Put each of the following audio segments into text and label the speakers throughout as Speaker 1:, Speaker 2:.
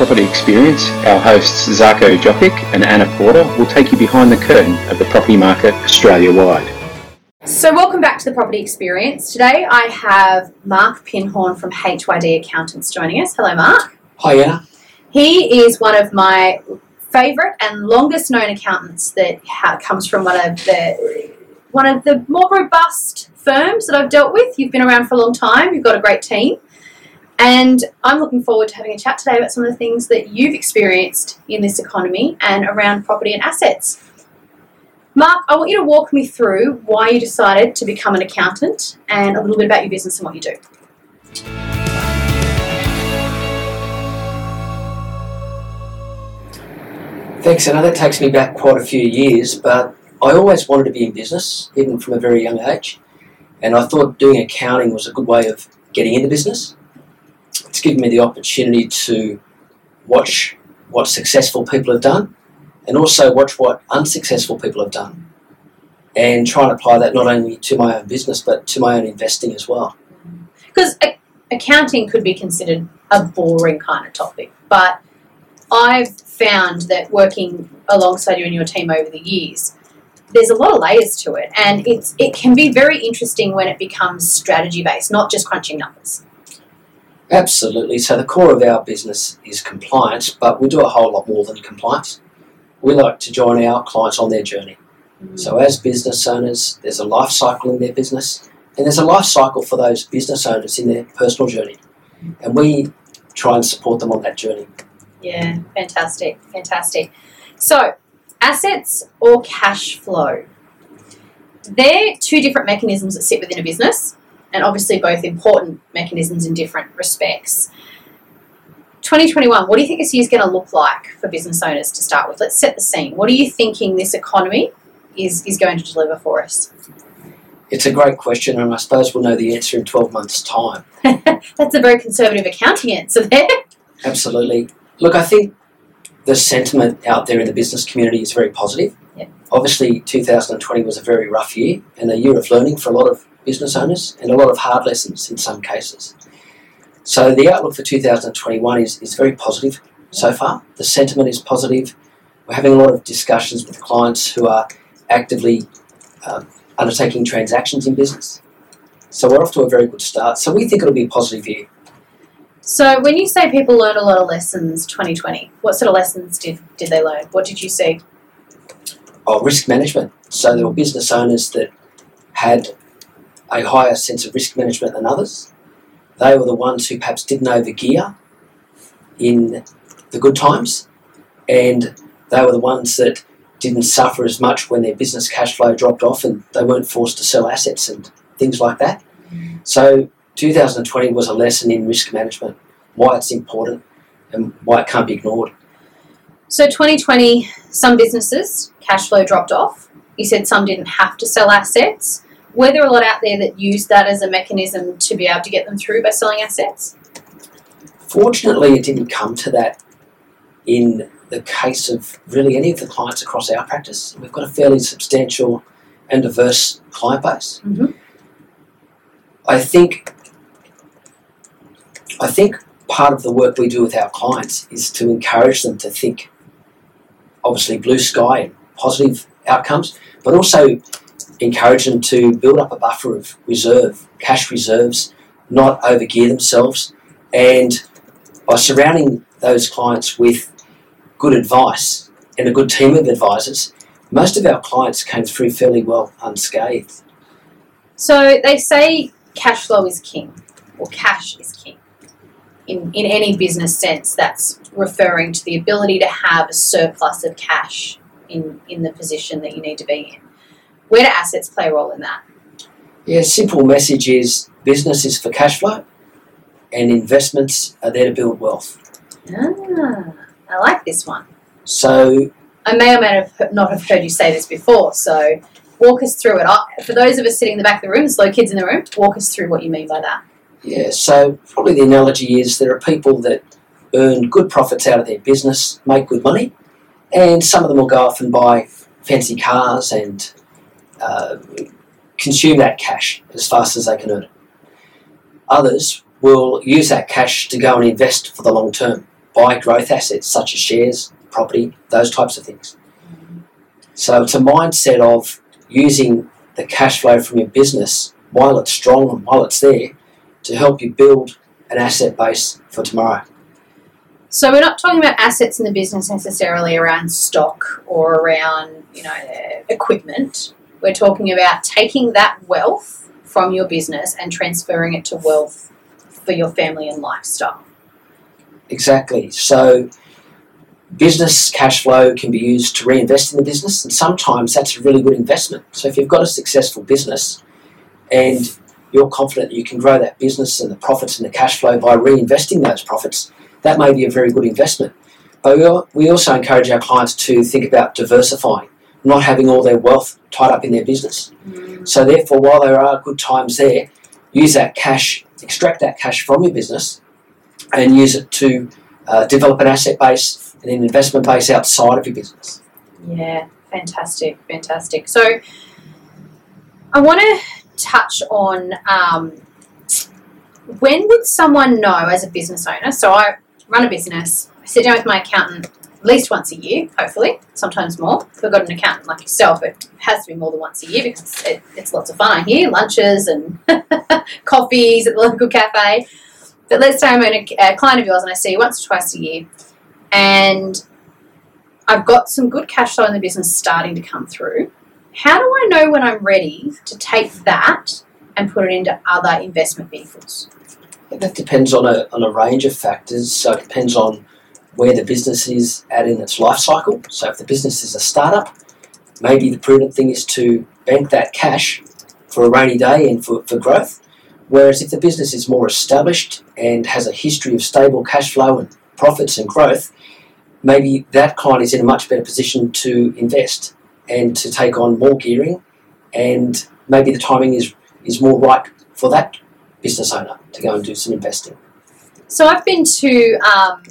Speaker 1: Property Experience, our hosts Zarko Jokic and Anna Porter will take you behind the curtain of the property market Australia wide.
Speaker 2: So, welcome back to the Property Experience. Today I have Mark Pinhorn from HYD Accountants joining us. Hello, Mark.
Speaker 3: Hi, Anna.
Speaker 2: He is one of my favourite and longest known accountants that ha- comes from one of the one of the more robust firms that I've dealt with. You've been around for a long time. You've got a great team. And I'm looking forward to having a chat today about some of the things that you've experienced in this economy and around property and assets. Mark, I want you to walk me through why you decided to become an accountant and a little bit about your business and what you do.
Speaker 3: Thanks, Anna. That takes me back quite a few years, but I always wanted to be in business, even from a very young age. And I thought doing accounting was a good way of getting into business. It's given me the opportunity to watch what successful people have done and also watch what unsuccessful people have done and try and apply that not only to my own business but to my own investing as well.
Speaker 2: Because accounting could be considered a boring kind of topic, but I've found that working alongside you and your team over the years, there's a lot of layers to it, and it's it can be very interesting when it becomes strategy based, not just crunching numbers.
Speaker 3: Absolutely. So the core of our business is compliance, but we do a whole lot more than compliance. We like to join our clients on their journey. So mm. as business owners, there's a life cycle in their business, and there's a life cycle for those business owners in their personal journey, and we try and support them on that journey.
Speaker 2: Yeah, fantastic, fantastic. So, assets or cash flow? They're two different mechanisms that sit within a business, and obviously both important mechanisms in different respects. 2021, what do you think this year is going to look like for business owners to start with? Let's set the scene. What are you thinking this economy is, is going to deliver for us?
Speaker 3: It's a great question, and I suppose we'll know the answer in 12 months' time.
Speaker 2: That's a very conservative accounting answer there.
Speaker 3: Absolutely. Look, I think the sentiment out there in the business community is very positive.
Speaker 2: Yeah.
Speaker 3: Obviously, 2020 was a very rough year and a year of learning for a lot of business owners and a lot of hard lessons in some cases. So, the outlook for 2021 is, is very positive so far. The sentiment is positive. We're having a lot of discussions with clients who are actively um, undertaking transactions in business. So, we're off to a very good start. So, we think it'll be a positive year.
Speaker 2: So, when you say people learned a lot of lessons 2020, what sort of lessons did, did they learn? What did you see?
Speaker 3: Oh, risk management. So there were business owners that had a higher sense of risk management than others. They were the ones who perhaps didn't overgear in the good times, and they were the ones that didn't suffer as much when their business cash flow dropped off and they weren't forced to sell assets and things like that. So 2020 was a lesson in risk management, why it's important and why it can't be ignored.
Speaker 2: So, 2020, some businesses, cash flow dropped off. You said some didn't have to sell assets. Were there a lot out there that used that as a mechanism to be able to get them through by selling assets?
Speaker 3: Fortunately, it didn't come to that in the case of really any of the clients across our practice. We've got a fairly substantial and diverse client base.
Speaker 2: Mhm.
Speaker 3: I think I think part of the work we do with our clients is to encourage them to think obviously blue sky and positive outcomes, but also encourage them to build up a buffer of reserve, cash reserves, not overgear themselves, and by surrounding those clients with good advice and a good team of advisors, most of our clients came through fairly well unscathed.
Speaker 2: So, they say cash flow is king, or cash is king. In, in any business sense, that's referring to the ability to have a surplus of cash in, in the position that you need to be in. Where do assets play a role in that?
Speaker 3: Yeah, simple message is business is for cash flow and investments are there to build wealth.
Speaker 2: Ah, I like this one.
Speaker 3: So
Speaker 2: I may or may have not have heard you say this before, so walk us through it. For those of us sitting in the back of the room, slow kids in the room, walk us through what you mean by that.
Speaker 3: Yeah, so probably the analogy is there are people that earn good profits out of their business, make good money, and some of them will go off and buy fancy cars and uh, consume that cash as fast as they can earn it. Others will use that cash to go and invest for the long term, buy growth assets such as shares, property, those types of things. So it's a mindset of using the cash flow from your business while it's strong and while it's there to help you build an asset base for tomorrow.
Speaker 2: So we're not talking about assets in the business necessarily around stock or around, you know, equipment. We're talking about taking that wealth from your business and transferring it to wealth for your family and lifestyle.
Speaker 3: Exactly. So business cash flow can be used to reinvest in the business, and sometimes that's a really good investment. So if you've got a successful business and you're confident you can grow that business and the profits and the cash flow by reinvesting those profits, that may be a very good investment. But we we also encourage our clients to think about diversifying, not having all their wealth tied up in their business. So therefore, while there are good times there, use that cash, extract that cash from your business, and use it to uh, develop an asset base and an investment base outside of your business.
Speaker 2: Yeah, fantastic, fantastic. So I want to touch on um, when would someone know as a business owner? So I run a business, I sit down with my accountant at least once a year, hopefully, sometimes more. If I've got an accountant like yourself, it has to be more than once a year because it, it's lots of fun, I hear, lunches and coffees at the local cafe. But let's say I'm a, a client of yours and I see you once or twice a year and I've got some good cash flow in the business starting to come through. How do I know when I'm ready to take that and put it into other investment vehicles?
Speaker 3: That depends on a, on a range of factors. So it depends on where the business is at in its life cycle. So if the business is a startup, maybe the prudent thing is to bank that cash for a rainy day and for, for growth. Whereas if the business is more established and has a history of stable cash flow and profits and growth, maybe that client is in a much better position to invest and to take on more gearing and maybe the timing is, is more right for that business owner to go and do some investing.
Speaker 2: So I've been to um,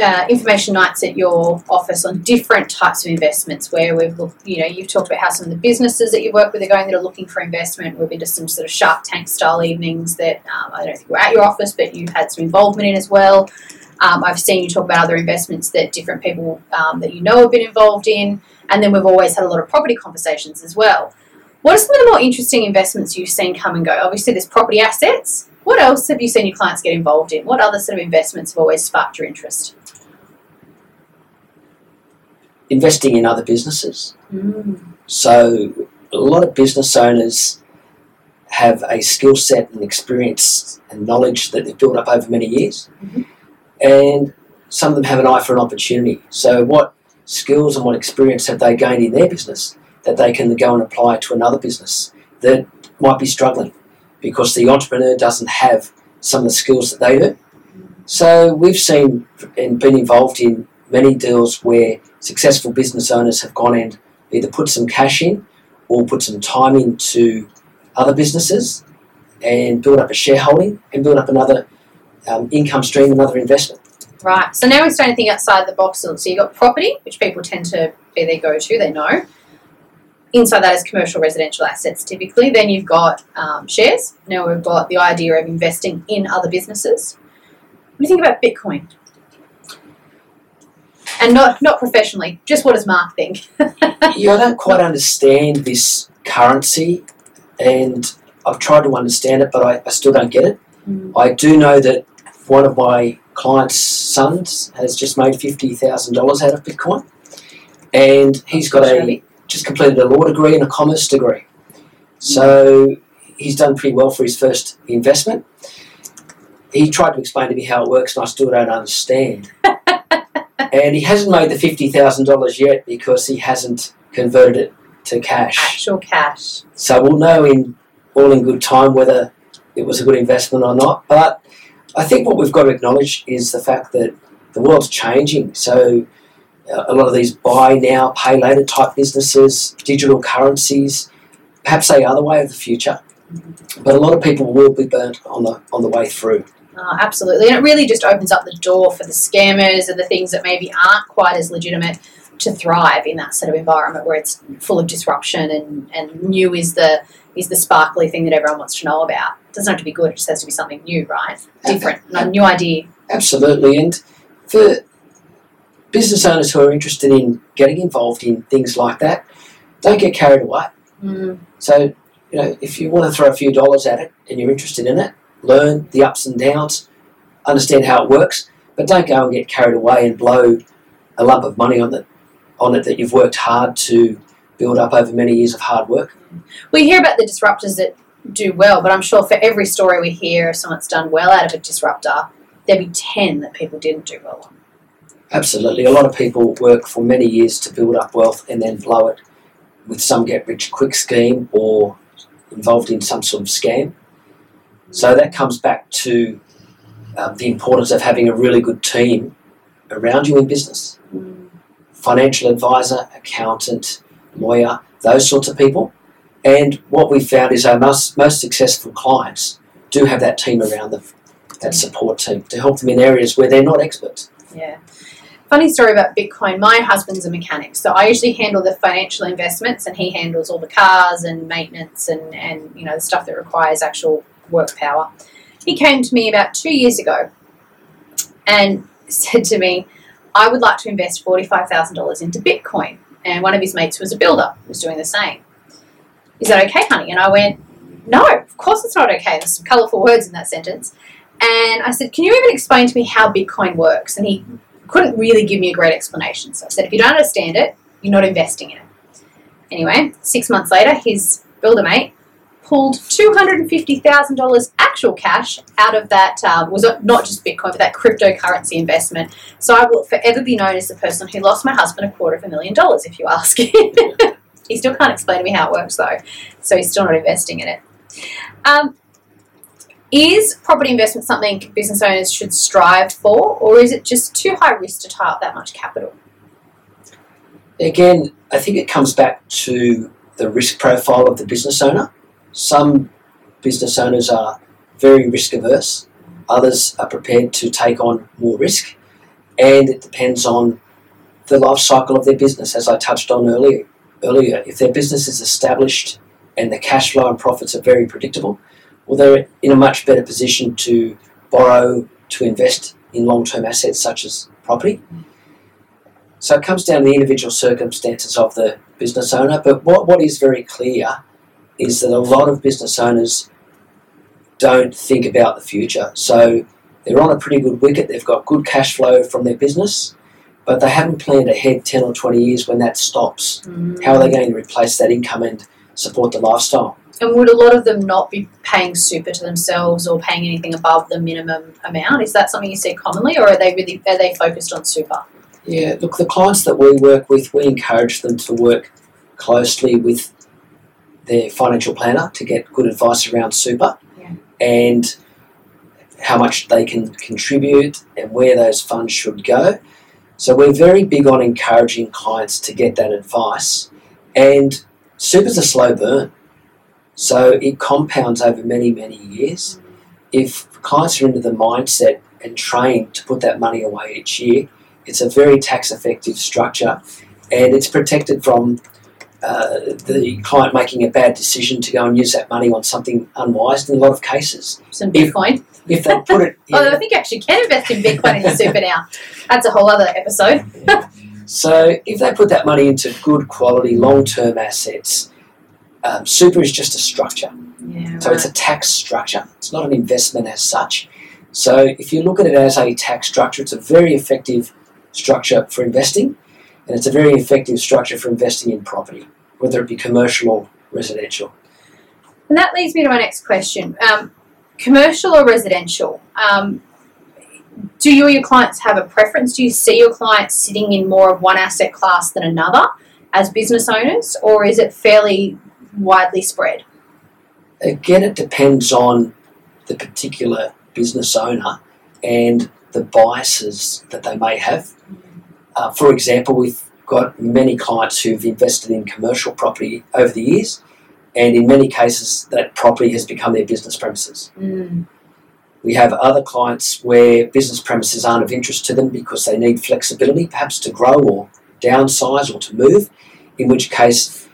Speaker 2: uh, information nights at your office on different types of investments where we've looked, you know, you've talked about how some of the businesses that you work with are going that are looking for investment. We've been to some sort of Shark Tank style evenings that um, I don't think were at your office, but you've had some involvement in as well. Um, I've seen you talk about other investments that different people um, that you know have been involved in, and then we've always had a lot of property conversations as well. What are some of the more interesting investments you've seen come and go? Obviously, there's property assets. What else have you seen your clients get involved in? What other sort of investments have always sparked your interest?
Speaker 3: Investing in other businesses. So a lot of business owners have a skill set and experience and knowledge that they've built up over many years.
Speaker 2: Mhm.
Speaker 3: And some of them have an eye for an opportunity. So what skills and what experience have they gained in their business that they can go and apply to another business that might be struggling because the entrepreneur doesn't have some of the skills that they do. So we've seen and been involved in many deals where successful business owners have gone and either put some cash in or put some time into other businesses and build up a shareholding and build up another um, income stream, another investment.
Speaker 2: Right. So now we're starting to think outside the box. So you've got property, which people tend to be their go to, they know. Inside that is commercial residential assets typically. Then you've got um, shares. Now we've got the idea of investing in other businesses. What do you think about Bitcoin? And not not professionally, just what does Mark think?
Speaker 3: yeah, I don't quite understand this currency and I've tried to understand it, but I, I still don't get it.
Speaker 2: Mm.
Speaker 3: I do know that one of my clients' sons has just made $50,000 out of Bitcoin and he's got a just completed a law degree and a commerce degree. So he's done pretty well for his first investment. He tried to explain to me how it works, and I still don't understand. and he hasn't made the fifty thousand dollars yet because he hasn't converted it to cash.
Speaker 2: Actual cash.
Speaker 3: So we'll know in all in good time whether it was a good investment or not. But I think what we've got to acknowledge is the fact that the world's changing. So uh, a lot of these buy now, pay later type businesses, digital currencies, perhaps they are the way of the future. But a lot of people will be burnt on the on the way through.
Speaker 2: Oh, absolutely. And it really just opens up the door for the scammers and the things that maybe aren't quite as legitimate to thrive in that sort of environment where it's full of disruption and, and new is the is the sparkly thing that everyone wants to know about. It doesn't have to be good, it just has to be something new, right? Different, a new idea.
Speaker 3: Absolutely, and for business owners who are interested in getting involved in things like that, don't get carried away.
Speaker 2: Mm.
Speaker 3: So, you know, if you want to throw a few dollars at it and you're interested in it, learn the ups and downs, understand how it works, but don't go and get carried away and blow a lump of money on it, on it that you've worked hard to build up over many years of hard work.
Speaker 2: We hear about the disruptors that do well, but I'm sure for every story we hear of someone that's done well out of a disruptor, there'd be 10 that people didn't do well on.
Speaker 3: Absolutely. A lot of people work for many years to build up wealth and then blow it with some get rich quick scheme or involved in some sort of scam. So that comes back to um, the importance of having a really good team around you in business financial advisor, accountant, lawyer, those sorts of people. And what we've found is our most, most successful clients do have that team around them, that support team, to help them in areas where they're not experts.
Speaker 2: Yeah. Funny story about Bitcoin. My husband's a mechanic, so I usually handle the financial investments, and he handles all the cars and maintenance and, and you know the stuff that requires actual work power. He came to me about two years ago and said to me, "I would like to invest forty five thousand dollars into Bitcoin." And one of his mates was a builder, was doing the same. Is that okay, honey? And I went, "No, of course it's not okay." There's some colourful words in that sentence. And I said, "Can you even explain to me how Bitcoin works?" And he couldn't really give me a great explanation. So I said, if you don't understand it, you're not investing in it. Anyway, six months later, his builder mate pulled $250,000 actual cash out of that, uh, was not just Bitcoin, but that cryptocurrency investment. So I will forever be known as the person who lost my husband a quarter of a million dollars, if you ask. Him. He still can't explain to me how it works, though. So he's still not investing in it. Um, is property investment something business owners should strive for, or is it just too high risk to tie up that much capital?
Speaker 3: Again, I think it comes back to the risk profile of the business owner. Some business owners are very risk averse, others are prepared to take on more risk, and it depends on the life cycle of their business, as I touched on earlier. Earlier, if their business is established and the cash flow and profits are very predictable, well, they're in a much better position to borrow to invest in long term assets such as property. So it comes down to the individual circumstances of the business owner. But what, what is very clear is that a lot of business owners don't think about the future. So they're on a pretty good wicket, they've got good cash flow from their business, but they haven't planned ahead 10 or 20 years when that stops.
Speaker 2: Mm.
Speaker 3: How are they going to replace that income and support the lifestyle?
Speaker 2: And would a lot of them not be paying super to themselves or paying anything above the minimum amount? Is that something you see commonly, or are they really are they focused on super?
Speaker 3: Yeah, look, the clients that we work with, we encourage them to work closely with their financial planner to get good advice around super
Speaker 2: Yeah.
Speaker 3: and how much they can contribute and where those funds should go. So we're very big on encouraging clients to get that advice. And super's a slow burn. So it compounds over many, many years. If clients are into the mindset and trained to put that money away each year, it's a very tax effective structure and it's protected from uh, the client making a bad decision to go and use that money on something unwise in a lot of cases.
Speaker 2: Some
Speaker 3: If-
Speaker 2: Bitcoin.
Speaker 3: If they put it
Speaker 2: Although I think you actually can invest in Bitcoin in your super now. That's a whole other episode.
Speaker 3: So if they put that money into good quality long term assets, um, super is just a structure.
Speaker 2: Yeah.
Speaker 3: So it's a tax structure. It's not an investment as such. So if you look at it as a tax structure, it's a very effective structure for investing, and it's a very effective structure for investing in property, whether it be commercial or residential.
Speaker 2: And that leads me to my next question. Um, commercial or residential? Um, do you or your clients have a preference? Do you see your clients sitting in more of one asset class than another as business owners, or is it fairly widely spread?
Speaker 3: Again, it depends on the particular business owner and the biases that they may have. Uh, for example, we've got many clients who've invested in commercial property over the years, and in many cases, that property has become their business premises.
Speaker 2: Mm.
Speaker 3: We have other clients where business premises aren't of interest to them because they need flexibility, perhaps to grow or downsize or to move, in which case,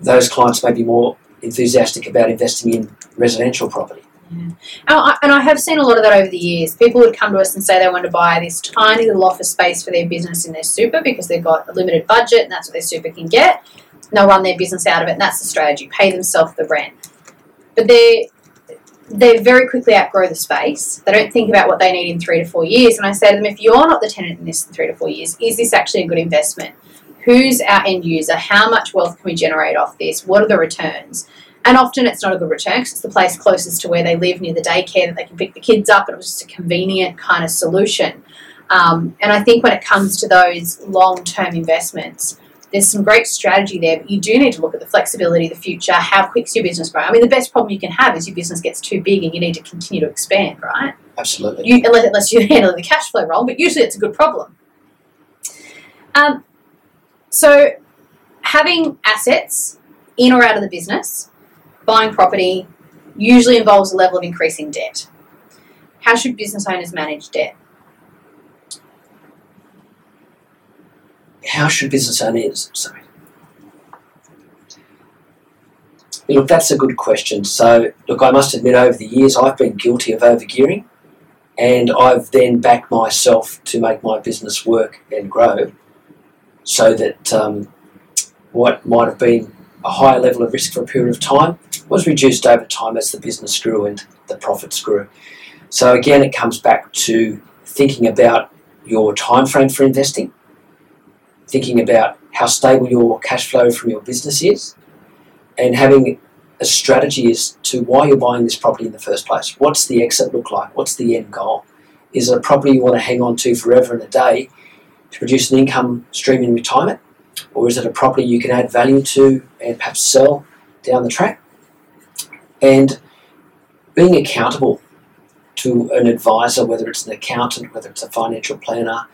Speaker 3: those clients may be more enthusiastic about investing in residential property.
Speaker 2: And oh, I, and I have seen a lot of that over the years. People would come to us and say they want to buy this tiny little office space for their business in their super because they've got a limited budget and that's what their super can get. And they'll run their business out of it, and that's the strategy pay themselves the rent. But they they very quickly outgrow the space. They don't think about what they need in three to four years. And I say to them, if you're not the tenant in this in three to four years, is this actually a good investment? Who's our end user? How much wealth can we generate off this? What are the returns? And often it's not a good return because it's the place closest to where they live near the daycare that they can pick the kids up, and it was just a convenient kind of solution. Um, and I think when it comes to those long term investments, there's some great strategy there, but you do need to look at the flexibility, the future, how quick's your business growing. I mean, the best problem you can have is your business gets too big and you need to continue to expand, right?
Speaker 3: Absolutely.
Speaker 2: You, unless, unless you handle the cash flow wrong, but usually it's a good problem. Um, so, having assets in or out of the business buying property usually involves a level of increasing debt. How should business owners manage debt?
Speaker 3: How should business owners? Sorry. Look, that's a good question. So, look, I must admit, over the years, I've been guilty of overgearing, and I've then backed myself to make my business work and grow, so that um, what might have been a higher level of risk for a period of time was reduced over time as the business grew and the profits grew. So again, it comes back to thinking about your time frame for investing, thinking about how stable your cash flow from your business is, and having a strategy as to why you're buying this property in the first place. What's the exit look like? What's the end goal? Is it a property you want to hang on to forever and a day to produce an income stream in retirement? Or is it a property you can add value to and perhaps sell down the track? And being accountable to an advisor, whether it's an accountant, whether it's a financial planner,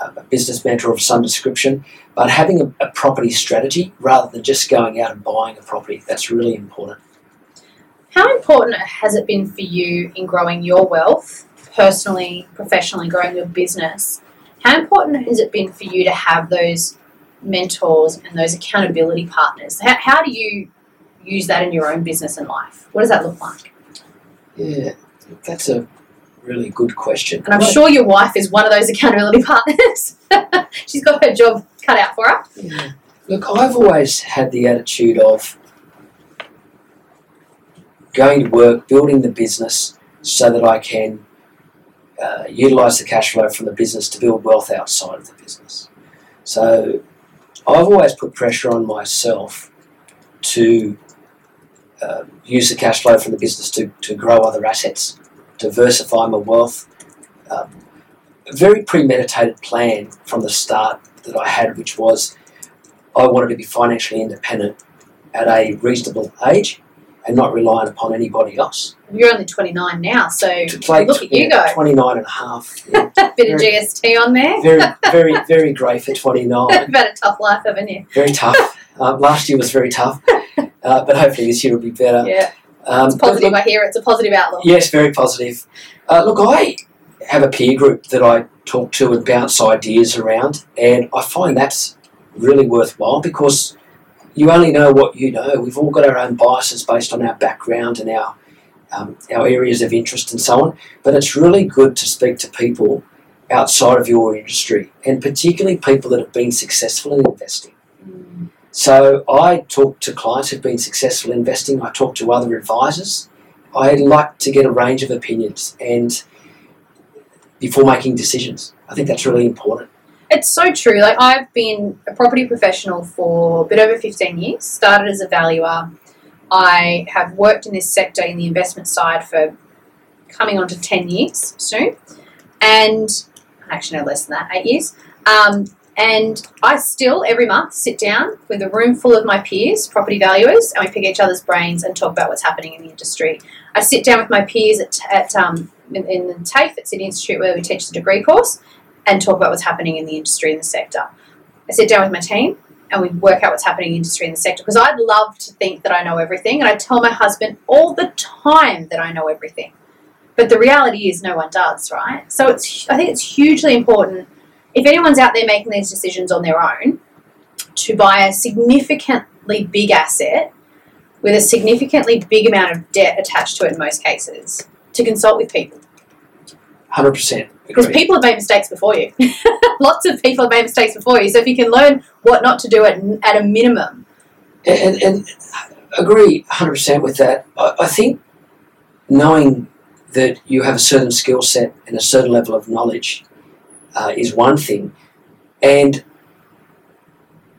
Speaker 3: uh, a business mentor of some description, but having a, a property strategy rather than just going out and buying a property, that's really important.
Speaker 2: How important has it been for you in growing your wealth, personally, professionally, growing your business? How important has it been for you to have those mentors and those accountability partners? How, how do you use that in your own business and life? What does that look like?
Speaker 3: Yeah, that's a really good question.
Speaker 2: And I'm sure your wife is one of those accountability partners. She's got her job cut out for her.
Speaker 3: Yeah. Look, I've always had the attitude of going to work, building the business so that I can uh, utilize the cash flow from the business to build wealth outside of the business. So I've always put pressure on myself to uh, use the cash flow from the business to, to grow other assets, diversify my wealth. Um, a very premeditated plan from the start that I had, which was I wanted to be financially independent at a reasonable age and not reliant upon anybody else.
Speaker 2: You're only 29 now, so look at you go.
Speaker 3: 29 and a half. Yeah,
Speaker 2: Bit of GST on there.
Speaker 3: very, very, very grey for 29.
Speaker 2: You've had a tough life, haven't you?
Speaker 3: Very tough. Um, last year was very tough, uh, but hopefully this year will be better.
Speaker 2: Yeah,
Speaker 3: Um,
Speaker 2: it's positive.
Speaker 3: look-
Speaker 2: I hear it's a positive outlook.
Speaker 3: Yes, very positive. Uh, look, I have a peer group that I talk to and bounce ideas around, and I find that's really worthwhile because you only know what you know. We've all got our own biases based on our background and our um, our areas of interest and so on. But it's really good to speak to people outside of your industry, and particularly people that have been successful in investing. So I talk to clients who've been successful in investing. I talk to other advisors. I like to get a range of opinions and before making decisions. I think that's really important.
Speaker 2: It's so true. Like I've been a property professional for a bit over 15 years. Started as a valuer. I have worked in this sector in the investment side for coming on to 10 years soon, and actually no less than that, eight years. Um, and I still every month sit down with a room full of my peers, property valuers, and we pick each other's brains and talk about what's happening in the industry. I sit down with my peers at, at um, in, in the TAFE at Sydney Institute where we teach the degree course and talk about what's happening in the industry and the sector. I sit down with my team and we work out what's happening in the industry and the sector because I'd love to think that I know everything and I tell my husband all the time that I know everything. But the reality is no one does, right? So it's I think it's hugely important if anyone's out there making these decisions on their own to buy a significantly big asset with a significantly big amount of debt attached to it in most cases to consult with people.
Speaker 3: Hundred percent.
Speaker 2: Because people have made mistakes before you. Lots of people have made mistakes before you. So if you can learn what not to do at, at a minimum.
Speaker 3: And, and, and agree 100% with that. I, I think knowing that you have a certain skill set and a certain level of knowledge uh, is one thing. And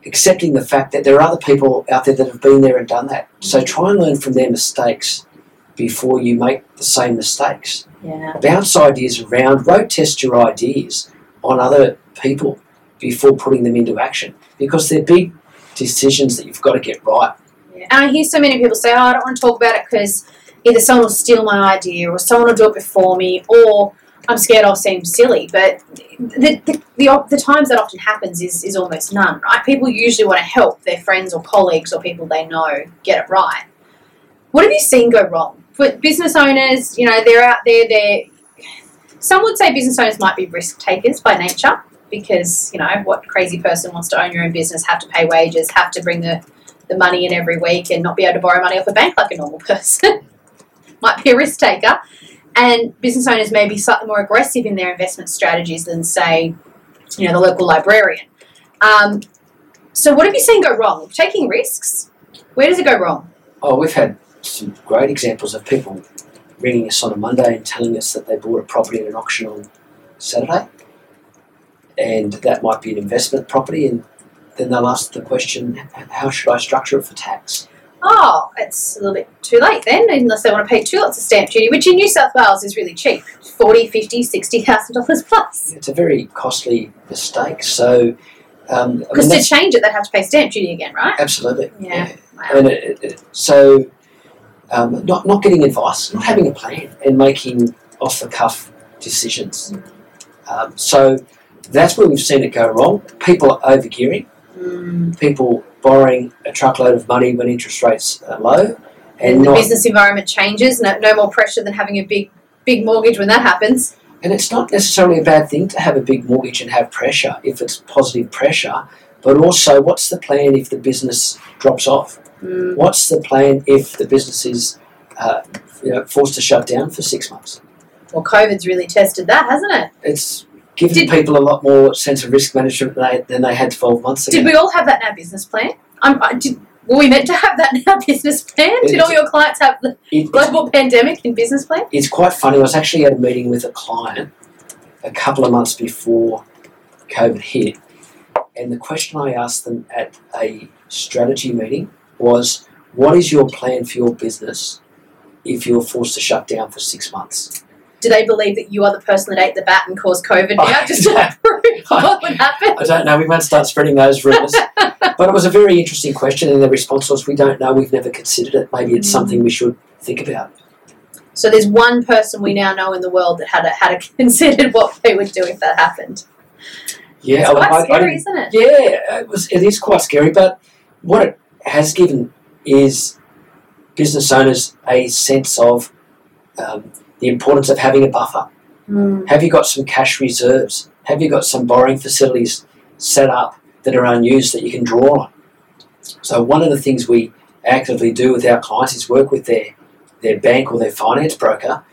Speaker 3: accepting the fact that there are other people out there that have been there and done that. So try and learn from their mistakes before you make the same mistakes.
Speaker 2: Yeah.
Speaker 3: Bounce ideas around, road test your ideas on other people before putting them into action because they're big decisions that you've got to get right.
Speaker 2: yeah. And I hear so many people say, oh, I don't want to talk about it because either someone will steal my idea or someone will do it before me or I'm scared I'll seem silly. But the, the, the, the times that often happens is, is almost none, right? People usually want to help their friends or colleagues or people they know get it right. What have you seen go wrong? For business owners, you know, they're out there, they're. Some would say business owners might be risk takers by nature because, you know, what crazy person wants to own your own business, have to pay wages, have to bring the, the money in every week and not be able to borrow money off a bank like a normal person? might be a risk taker. And business owners may be slightly more aggressive in their investment strategies than, say, you know, the local librarian. Um, so, what have you seen go wrong? Taking risks. Where does it go wrong?
Speaker 3: Oh, we've had some great examples of people ringing us on a Monday and telling us that they bought a property at an auction on Saturday, and that might be an investment property, and then they'll ask the question, how should I structure it for tax?
Speaker 2: Oh, it's a little bit too late then, unless they want to pay two lots of stamp duty, which in New South Wales is really cheap 40 50 60000 dollars plus.
Speaker 3: It's a very costly mistake. So, um, I mean,
Speaker 2: Because to change it, they'd have to pay stamp duty again, right?
Speaker 3: absolutely,
Speaker 2: Yeah. Wow.
Speaker 3: And it- it- so, um, not not getting advice, not having a plan, and making off the cuff decisions. Um, so that's where we've seen it go wrong. People are overgearing.
Speaker 2: Mm.
Speaker 3: People borrowing a truckload of money when interest rates are low, and
Speaker 2: And the business environment changes, no, no more pressure than having a big, big mortgage when that happens.
Speaker 3: and it's not necessarily a bad thing to have a big mortgage and have pressure if it's positive pressure. But also, what's the plan if the business drops off?
Speaker 2: Mm.
Speaker 3: What's the plan if the business is uh, you know, forced to shut down for six months?
Speaker 2: Well, COVID's really tested that, hasn't it?
Speaker 3: It's given
Speaker 2: Did-
Speaker 3: people a lot more sense of risk management than they, than they had 12 months ago.
Speaker 2: Did we all have that in our business plan? I'm, I, did, were we meant to have that in our business plan? Did all your clients have the
Speaker 3: It-
Speaker 2: global pandemic in business plan?
Speaker 3: it's quite funny. I was actually at a meeting with a client a couple of months before COVID hit, and the question I asked them at a strategy meeting was, "What is your plan for your business if you're forced to shut down for six months?"
Speaker 2: Do they believe that you are the person that ate the bat and caused COVID now,
Speaker 3: I-
Speaker 2: just to prove what would happen?
Speaker 3: I don't know. We won't start spreading those rumours. but it was a very interesting question, and the response was, "We don't know. We've never considered it. Maybe it's mm. something we should think about."
Speaker 2: So there's one person we now know in the world that had a, had a considered what they would do if that happened.
Speaker 3: Yeah,
Speaker 2: It's quite
Speaker 3: I- I
Speaker 2: scary,
Speaker 3: didn't-
Speaker 2: isn't it?
Speaker 3: Yeah, it was. It is quite scary, but what it has given is business owners a sense of um, the importance of having a buffer.
Speaker 2: Mm.
Speaker 3: Have you got some cash reserves? Have you got some borrowing facilities set up that are unused that you can draw on? So one of the things we actively do with our clients is work with their their bank or their finance broker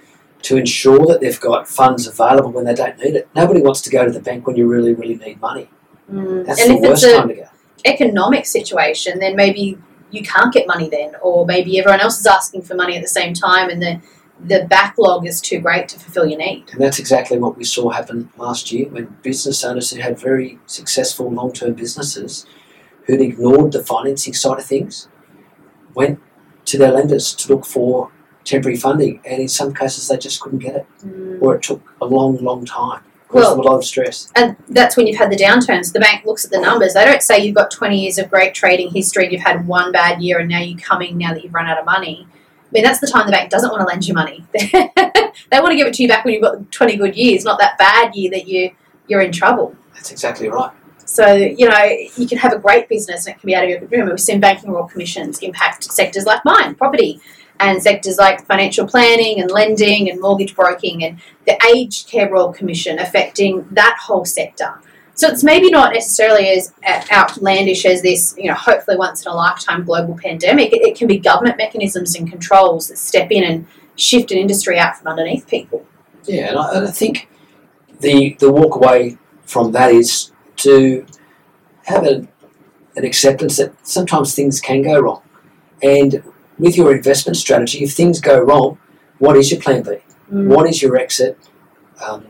Speaker 3: to ensure that they've got funds available when they don't need it. Nobody wants to go to the bank when you really, really need money.
Speaker 2: Mm.
Speaker 3: That's
Speaker 2: And
Speaker 3: the worst
Speaker 2: a
Speaker 3: time to go.
Speaker 2: Economic situation, then maybe you can't get money then, or maybe everyone else is asking for money at the same time, and the the backlog is too great to fulfill your need.
Speaker 3: And that's exactly what we saw happen last year when business owners who had very successful long term businesses who'd ignored the financing side of things went to their lenders to look for temporary funding, and in some cases they just couldn't get it, mm. or it took a long, long time
Speaker 2: Well-
Speaker 3: a lot of stress.
Speaker 2: And that's when you've had the downturns. The bank looks at the numbers. They don't say you've got 20 years of great trading history and you've had one bad year and now you're coming now that you've run out of money. I mean, that's the time the bank doesn't want to lend you money. they want to give it to you back when you've got 20 good years, not that bad year that you, you're in trouble.
Speaker 3: That's exactly right.
Speaker 2: So, you know, you can have a great business and it can be out of your remember we've seen banking royal commissions impact sectors like mine, property, and sectors like financial planning and lending and mortgage broking and the aged care royal commission affecting that whole sector. So it's maybe not necessarily as outlandish as this, you know, hopefully once in a lifetime global pandemic. It, it can be government mechanisms and controls that step in and shift an industry out from underneath people.
Speaker 3: Yeah, and I, and I think the the walk away from that is to have a, an acceptance that sometimes things can go wrong, and with your investment strategy, if things go wrong, what is your plan B? What is your exit? Um,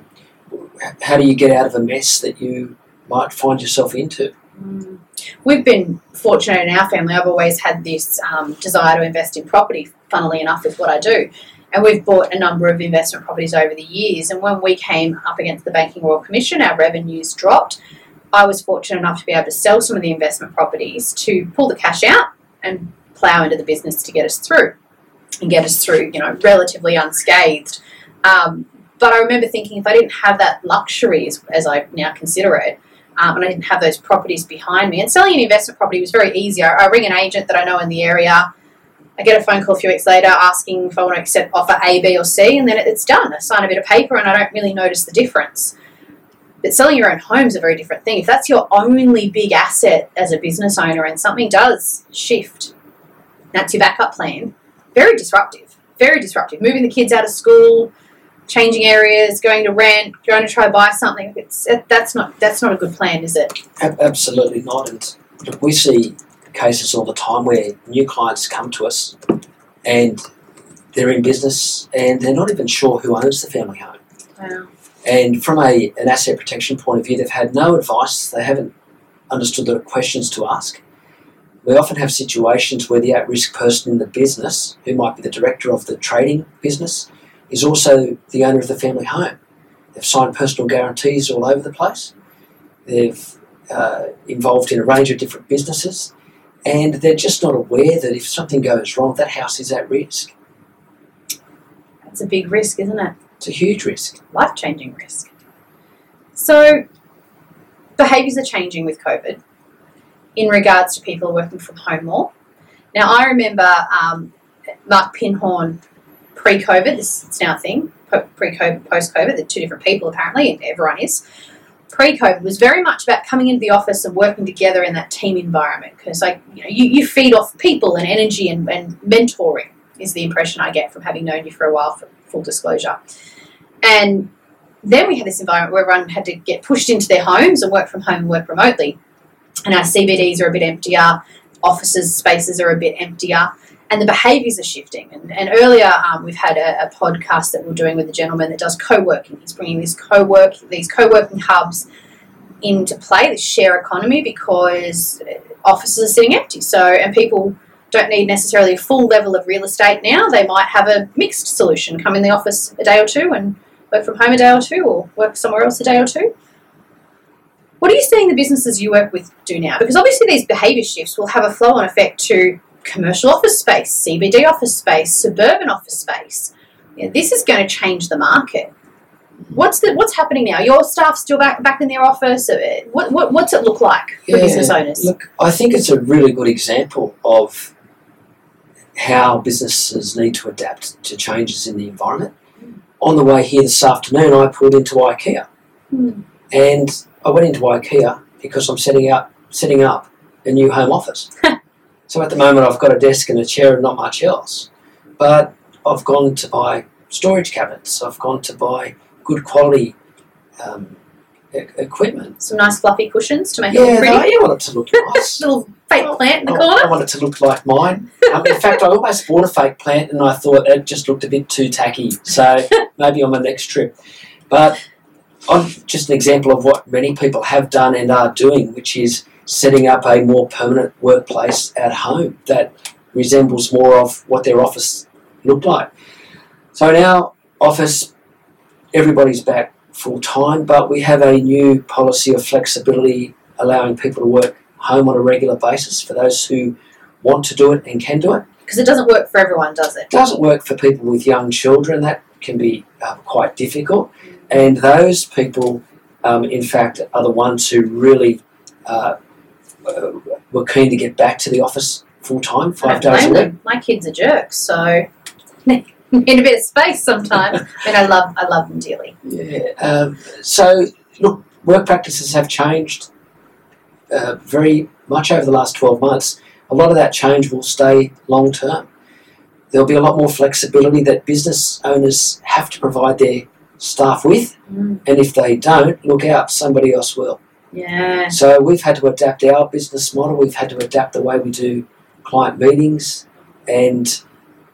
Speaker 3: how do you get out of a mess that you might find yourself into?
Speaker 2: Mm. We've been fortunate in our family. I've always had this um, desire to invest in property, funnily enough, with what I do. And we've bought a number of investment properties over the years. And when we came up against the Banking Royal Commission, our revenues dropped. I was fortunate enough to be able to sell some of the investment properties to pull the cash out and plough into the business to get us through and get us through, you know, relatively unscathed. Um, but I remember thinking if I didn't have that luxury, as, as I now consider it, um, and I didn't have those properties behind me, and selling an investment property was very easy. I, I ring an agent that I know in the area. I get a phone call a few weeks later asking if I want to accept offer A, B, or C, and then it's done. I sign a bit of paper, and I don't really notice the difference. But selling your own home is a very different thing. If that's your only big asset as a business owner, and something does shift, that's your backup plan. Very disruptive. Very disruptive. Moving the kids out of school, changing areas, going to rent, going to try to buy something. It's that's not that's not a good plan, is it?
Speaker 3: Absolutely not. And we see cases all the time where new clients come to us and they're in business and they're not even sure who owns the family home.
Speaker 2: Wow.
Speaker 3: And from a, an asset protection point of view, they've had no advice, they haven't understood the questions to ask. We often have situations where the at risk person in the business, who might be the director of the trading business, is also the owner of the family home. They've signed personal guarantees all over the place. They've uh, involved in a range of different businesses, and they're just not aware that if something goes wrong, that house is at risk.
Speaker 2: That's a big risk, isn't it?
Speaker 3: It's a huge risk.
Speaker 2: Life changing risk. So behaviours are changing with COVID in regards to people working from home more. Now I remember um, Mark Pinhorn pre-COVID, this is now a thing, pre-COVID, post-COVID, they're two different people apparently, and everyone is. Pre-COVID was very much about coming into the office and working together in that team environment because, like, you know, you, you feed off people and energy and, and mentoring is the impression I get from having known you for a while. For full disclosure, and then we had this environment where everyone had to get pushed into their homes and work from home and work remotely, and our CBDs are a bit emptier, offices spaces are a bit emptier and the behaviours are shifting. And, and earlier, um, we've had a, a, podcast that we're doing with a gentleman that does co-working. He's bringing this co-work, these co-working hubs into play, this share economy, because offices are sitting empty. So, and people don't need necessarily a full level of real estate now. They might have a mixed solution: come in the office a day or two and work from home a day or two, or work somewhere else a day or two. What are you seeing the businesses you work with do now? Because obviously these behaviour shifts will have a flow-on effect to commercial office space, CBD office space, suburban office space. Yeah, this is going to change the market. What's the what's happening now? Your staff still back back in their office. What, what what's it look like for
Speaker 3: Yeah,
Speaker 2: business owners?
Speaker 3: Look, I think it's a really good example of how businesses need to adapt to changes in the environment. On the way here this afternoon, I pulled into IKEA,
Speaker 2: Hmm.
Speaker 3: and I went into IKEA because I'm setting out setting up a new home office. so at the moment, I've got a desk and a chair and not much else. But I've gone to buy storage cabinets. I've gone to buy good quality um, e- equipment.
Speaker 2: Some nice fluffy cushions to make it pretty.
Speaker 3: Yeah,
Speaker 2: look
Speaker 3: I
Speaker 2: pretty.
Speaker 3: want it to look nice.
Speaker 2: Little fake plant in the
Speaker 3: I-
Speaker 2: corner.
Speaker 3: I want it to look like mine. Um, in fact, I almost bought a fake plant and I thought it just looked a bit too tacky. So maybe on my next trip. But Just an example of what many people have done and are doing, which is setting up a more permanent workplace at home that resembles more of what their office looked like. So in our office, everybody's back full time, but we have a new policy of flexibility allowing people to work home on a regular basis for those who want to do it and can do it.
Speaker 2: Because it doesn't work for everyone, does it?
Speaker 3: It doesn't work for people with young children, that can be uh, quite difficult. And those people, um, in fact, are the ones who really uh, uh, were keen to get back to the office full time, five days a week.
Speaker 2: My kids are jerks, so need a bit of space sometimes. and I love I love them dearly.
Speaker 3: Yeah. Um, so, look, work practices have changed uh, very much over the last 12 months. A lot of that change will stay long term. There'll be a lot more flexibility that business owners have to provide their staff with,
Speaker 2: Mm.
Speaker 3: and if they don't, look out, somebody else will.
Speaker 2: Yeah.
Speaker 3: So we've had to adapt our business model. We've had to adapt the way we do client meetings, and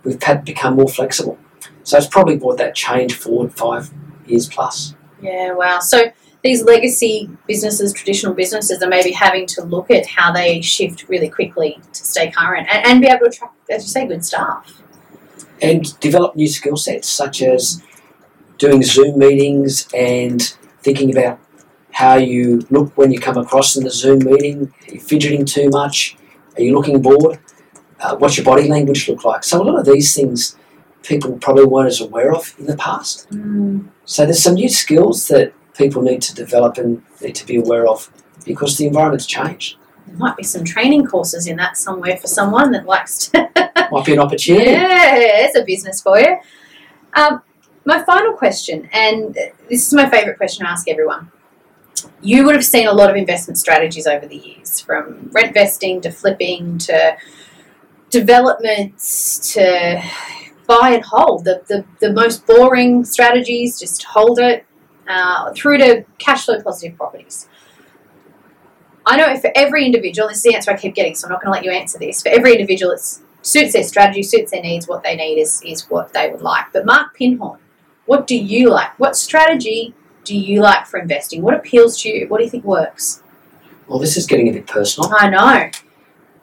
Speaker 3: we've had to become more flexible. So it's probably brought that change forward five years plus.
Speaker 2: Yeah, wow. So these legacy businesses, traditional businesses, are maybe having to look at how they shift really quickly to stay current and, and be able to attract, as you say, good staff.
Speaker 3: And develop new skill sets such as doing Zoom meetings and thinking about how you look when you come across in the Zoom meeting. Are you fidgeting too much? Are you looking bored? Uh, what's your body language look like? So a lot of these things people probably weren't as aware of in the past.
Speaker 2: Mm.
Speaker 3: So there's some new skills that people need to develop and need to be aware of because the environment's changed.
Speaker 2: There might be some training courses in that somewhere for someone that likes to.
Speaker 3: Might be an opportunity.
Speaker 2: yeah, it's a business for you. Um, my final question, and this is my favourite question to ask everyone. You would have seen a lot of investment strategies over the years, from rent vesting to flipping to developments to buy and hold. The, the, the most boring strategies, just hold it, uh, through to cash flow positive properties. I know for every individual, this is the answer I keep getting, so I'm not going to let you answer this. For every individual, it suits their strategy, suits their needs, what they need is, is what they would like. But Mark Pinhorn, what do you like? What strategy do you like for investing? What appeals to you? What do you think works?
Speaker 3: Well, this is getting a bit personal.
Speaker 2: I know.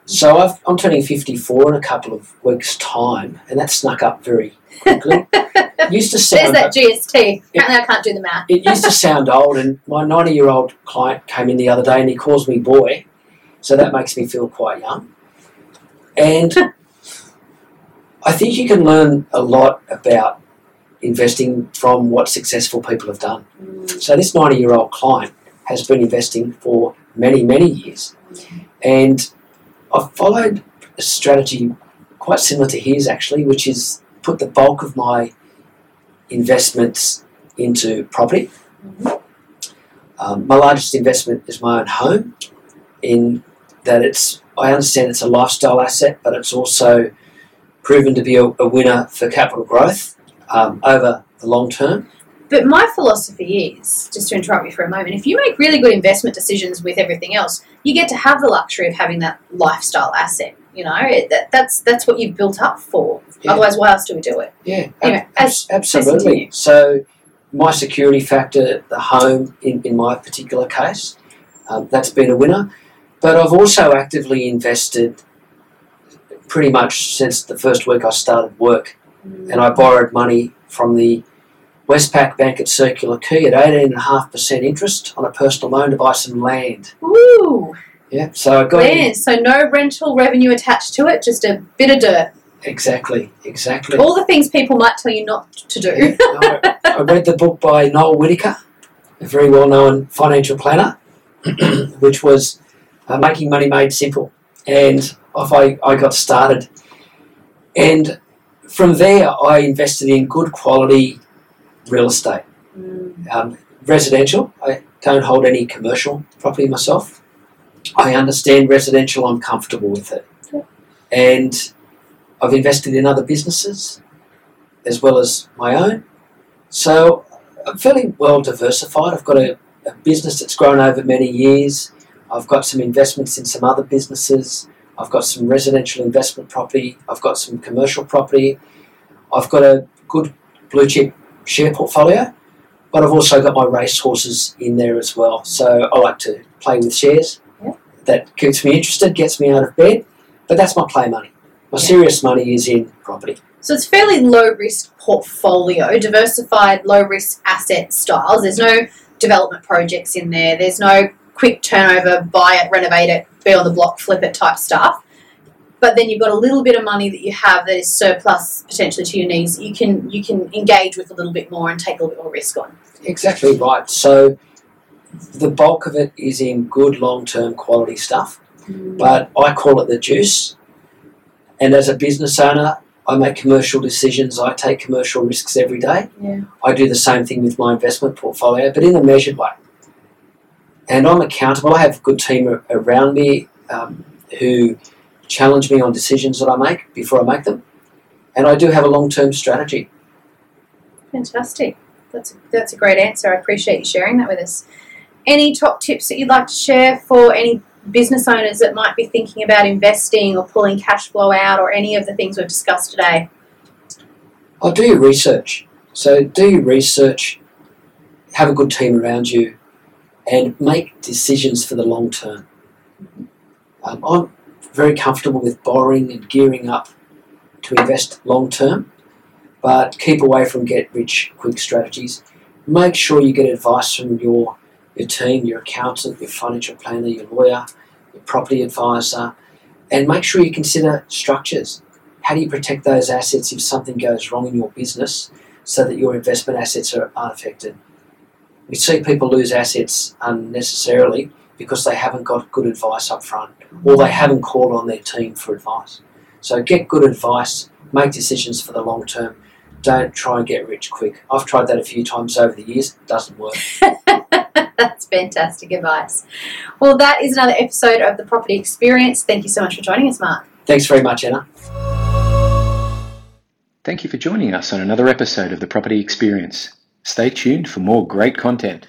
Speaker 3: So I've, I'm turning 54 in a couple of weeks' time, and that snuck up very quickly. It used to sound.
Speaker 2: There's that GST. Apparently, I can't do the math.
Speaker 3: it used to sound old, and my 90 year old client came in the other day and he calls me boy, so that makes me feel quite young. And I think you can learn a lot about investing from what successful people have done. Mm. So this 90 year old client has been investing for many, many years. Mm. And I've followed a strategy quite similar to his actually, which is put the bulk of my investments into property. Um, my largest investment is my own home, in that it's, I understand it's a lifestyle asset, but it's also proven to be a, a winner for capital growth um, over the long term.
Speaker 2: But my philosophy is, just to interrupt you for a moment, if you make really good investment decisions with everything else, you get to have the luxury of having that lifestyle asset. You know, it, that, that's that's what you've built up for.
Speaker 3: Yeah.
Speaker 2: Otherwise, why else do we do it?
Speaker 3: Yeah,
Speaker 2: Anyway,
Speaker 3: ab- abs- absolutely.
Speaker 2: continue.
Speaker 3: So, my security factor, the home, in, in my particular case, um, that's been a winner. But I've also actively invested pretty much since the first week I started work, and I borrowed money from the Westpac Bank at Circular Quay at 18.5% interest on a personal loan to buy some land.
Speaker 2: Ooh,
Speaker 3: Yeah, so I got
Speaker 2: land. So no rental revenue attached to it, just a bit of dirt.
Speaker 3: exactly, exactly.
Speaker 2: All the things people might tell you not to do.
Speaker 3: Yeah, I, I read the book by Noel Whittaker, a very well known financial planner, which was uh, Making Money Made Simple. And off I, I got started. And from there, I invested in good quality real estate,
Speaker 2: Mm,
Speaker 3: um, residential. I don't hold any commercial property myself. I understand residential, I'm comfortable with it.
Speaker 2: Yeah.
Speaker 3: And I've invested in other businesses as well as my own. So I'm fairly well diversified. I've got a, a business that's grown over many years. I've got some investments in some other businesses. I've got some residential investment property. I've got some commercial property. I've got a good blue chip share portfolio, but I've also got my race horses in there as well. So I like to play with shares.
Speaker 2: Yeah.
Speaker 3: That keeps me interested, gets me out of bed, but that's my play money. My
Speaker 2: Yeah.
Speaker 3: serious money is in property.
Speaker 2: So it's fairly low risk portfolio, diversified low risk asset styles. There's no development projects in there. There's no quick turnover, buy it, renovate it, be on the block, flip it type stuff. But then you've got a little bit of money that you have that is surplus potentially to your needs. You can you can engage with a little bit more and take a little bit more risk on.
Speaker 3: Exactly right. So the bulk of it is in good long term quality stuff, but I call it the juice. And as a business owner, I make commercial decisions. I take commercial risks every day.
Speaker 2: Yeah.
Speaker 3: I do the same thing with my investment portfolio, but in a measured way. and I'm accountable. I have a good team around me um, who challenge me on decisions that I make before I make them, and I do have a long-term strategy.
Speaker 2: Fantastic. That's that's a great answer. I appreciate you sharing that with us. Any top tips that you'd like to share for any business owners that might be thinking about investing or pulling cash flow out or any of the things we've discussed today?
Speaker 3: I'll do your research. So do your research, have a good team around you, and make decisions for the long term. Um, I'm very comfortable with borrowing and gearing up to invest long term, but keep away from get rich quick strategies. Make sure you get advice from your your team, your accountant, your financial planner, your lawyer, your property advisor, and make sure you consider structures. How do you protect those assets if something goes wrong in your business so that your investment assets are unaffected? We see people lose assets unnecessarily because they haven't got good advice up front or they haven't called on their team for advice. So get good advice, make decisions for the long term. Don't try and get rich quick. I've tried that a few times over the years, it doesn't work.
Speaker 2: That's fantastic advice. Well, that is another episode of the Property Experience. Thank you so much for joining us, Mark.
Speaker 3: Thanks very much, Anna.
Speaker 1: Thank you for joining us on another episode of the Property Experience. Stay tuned for more great content.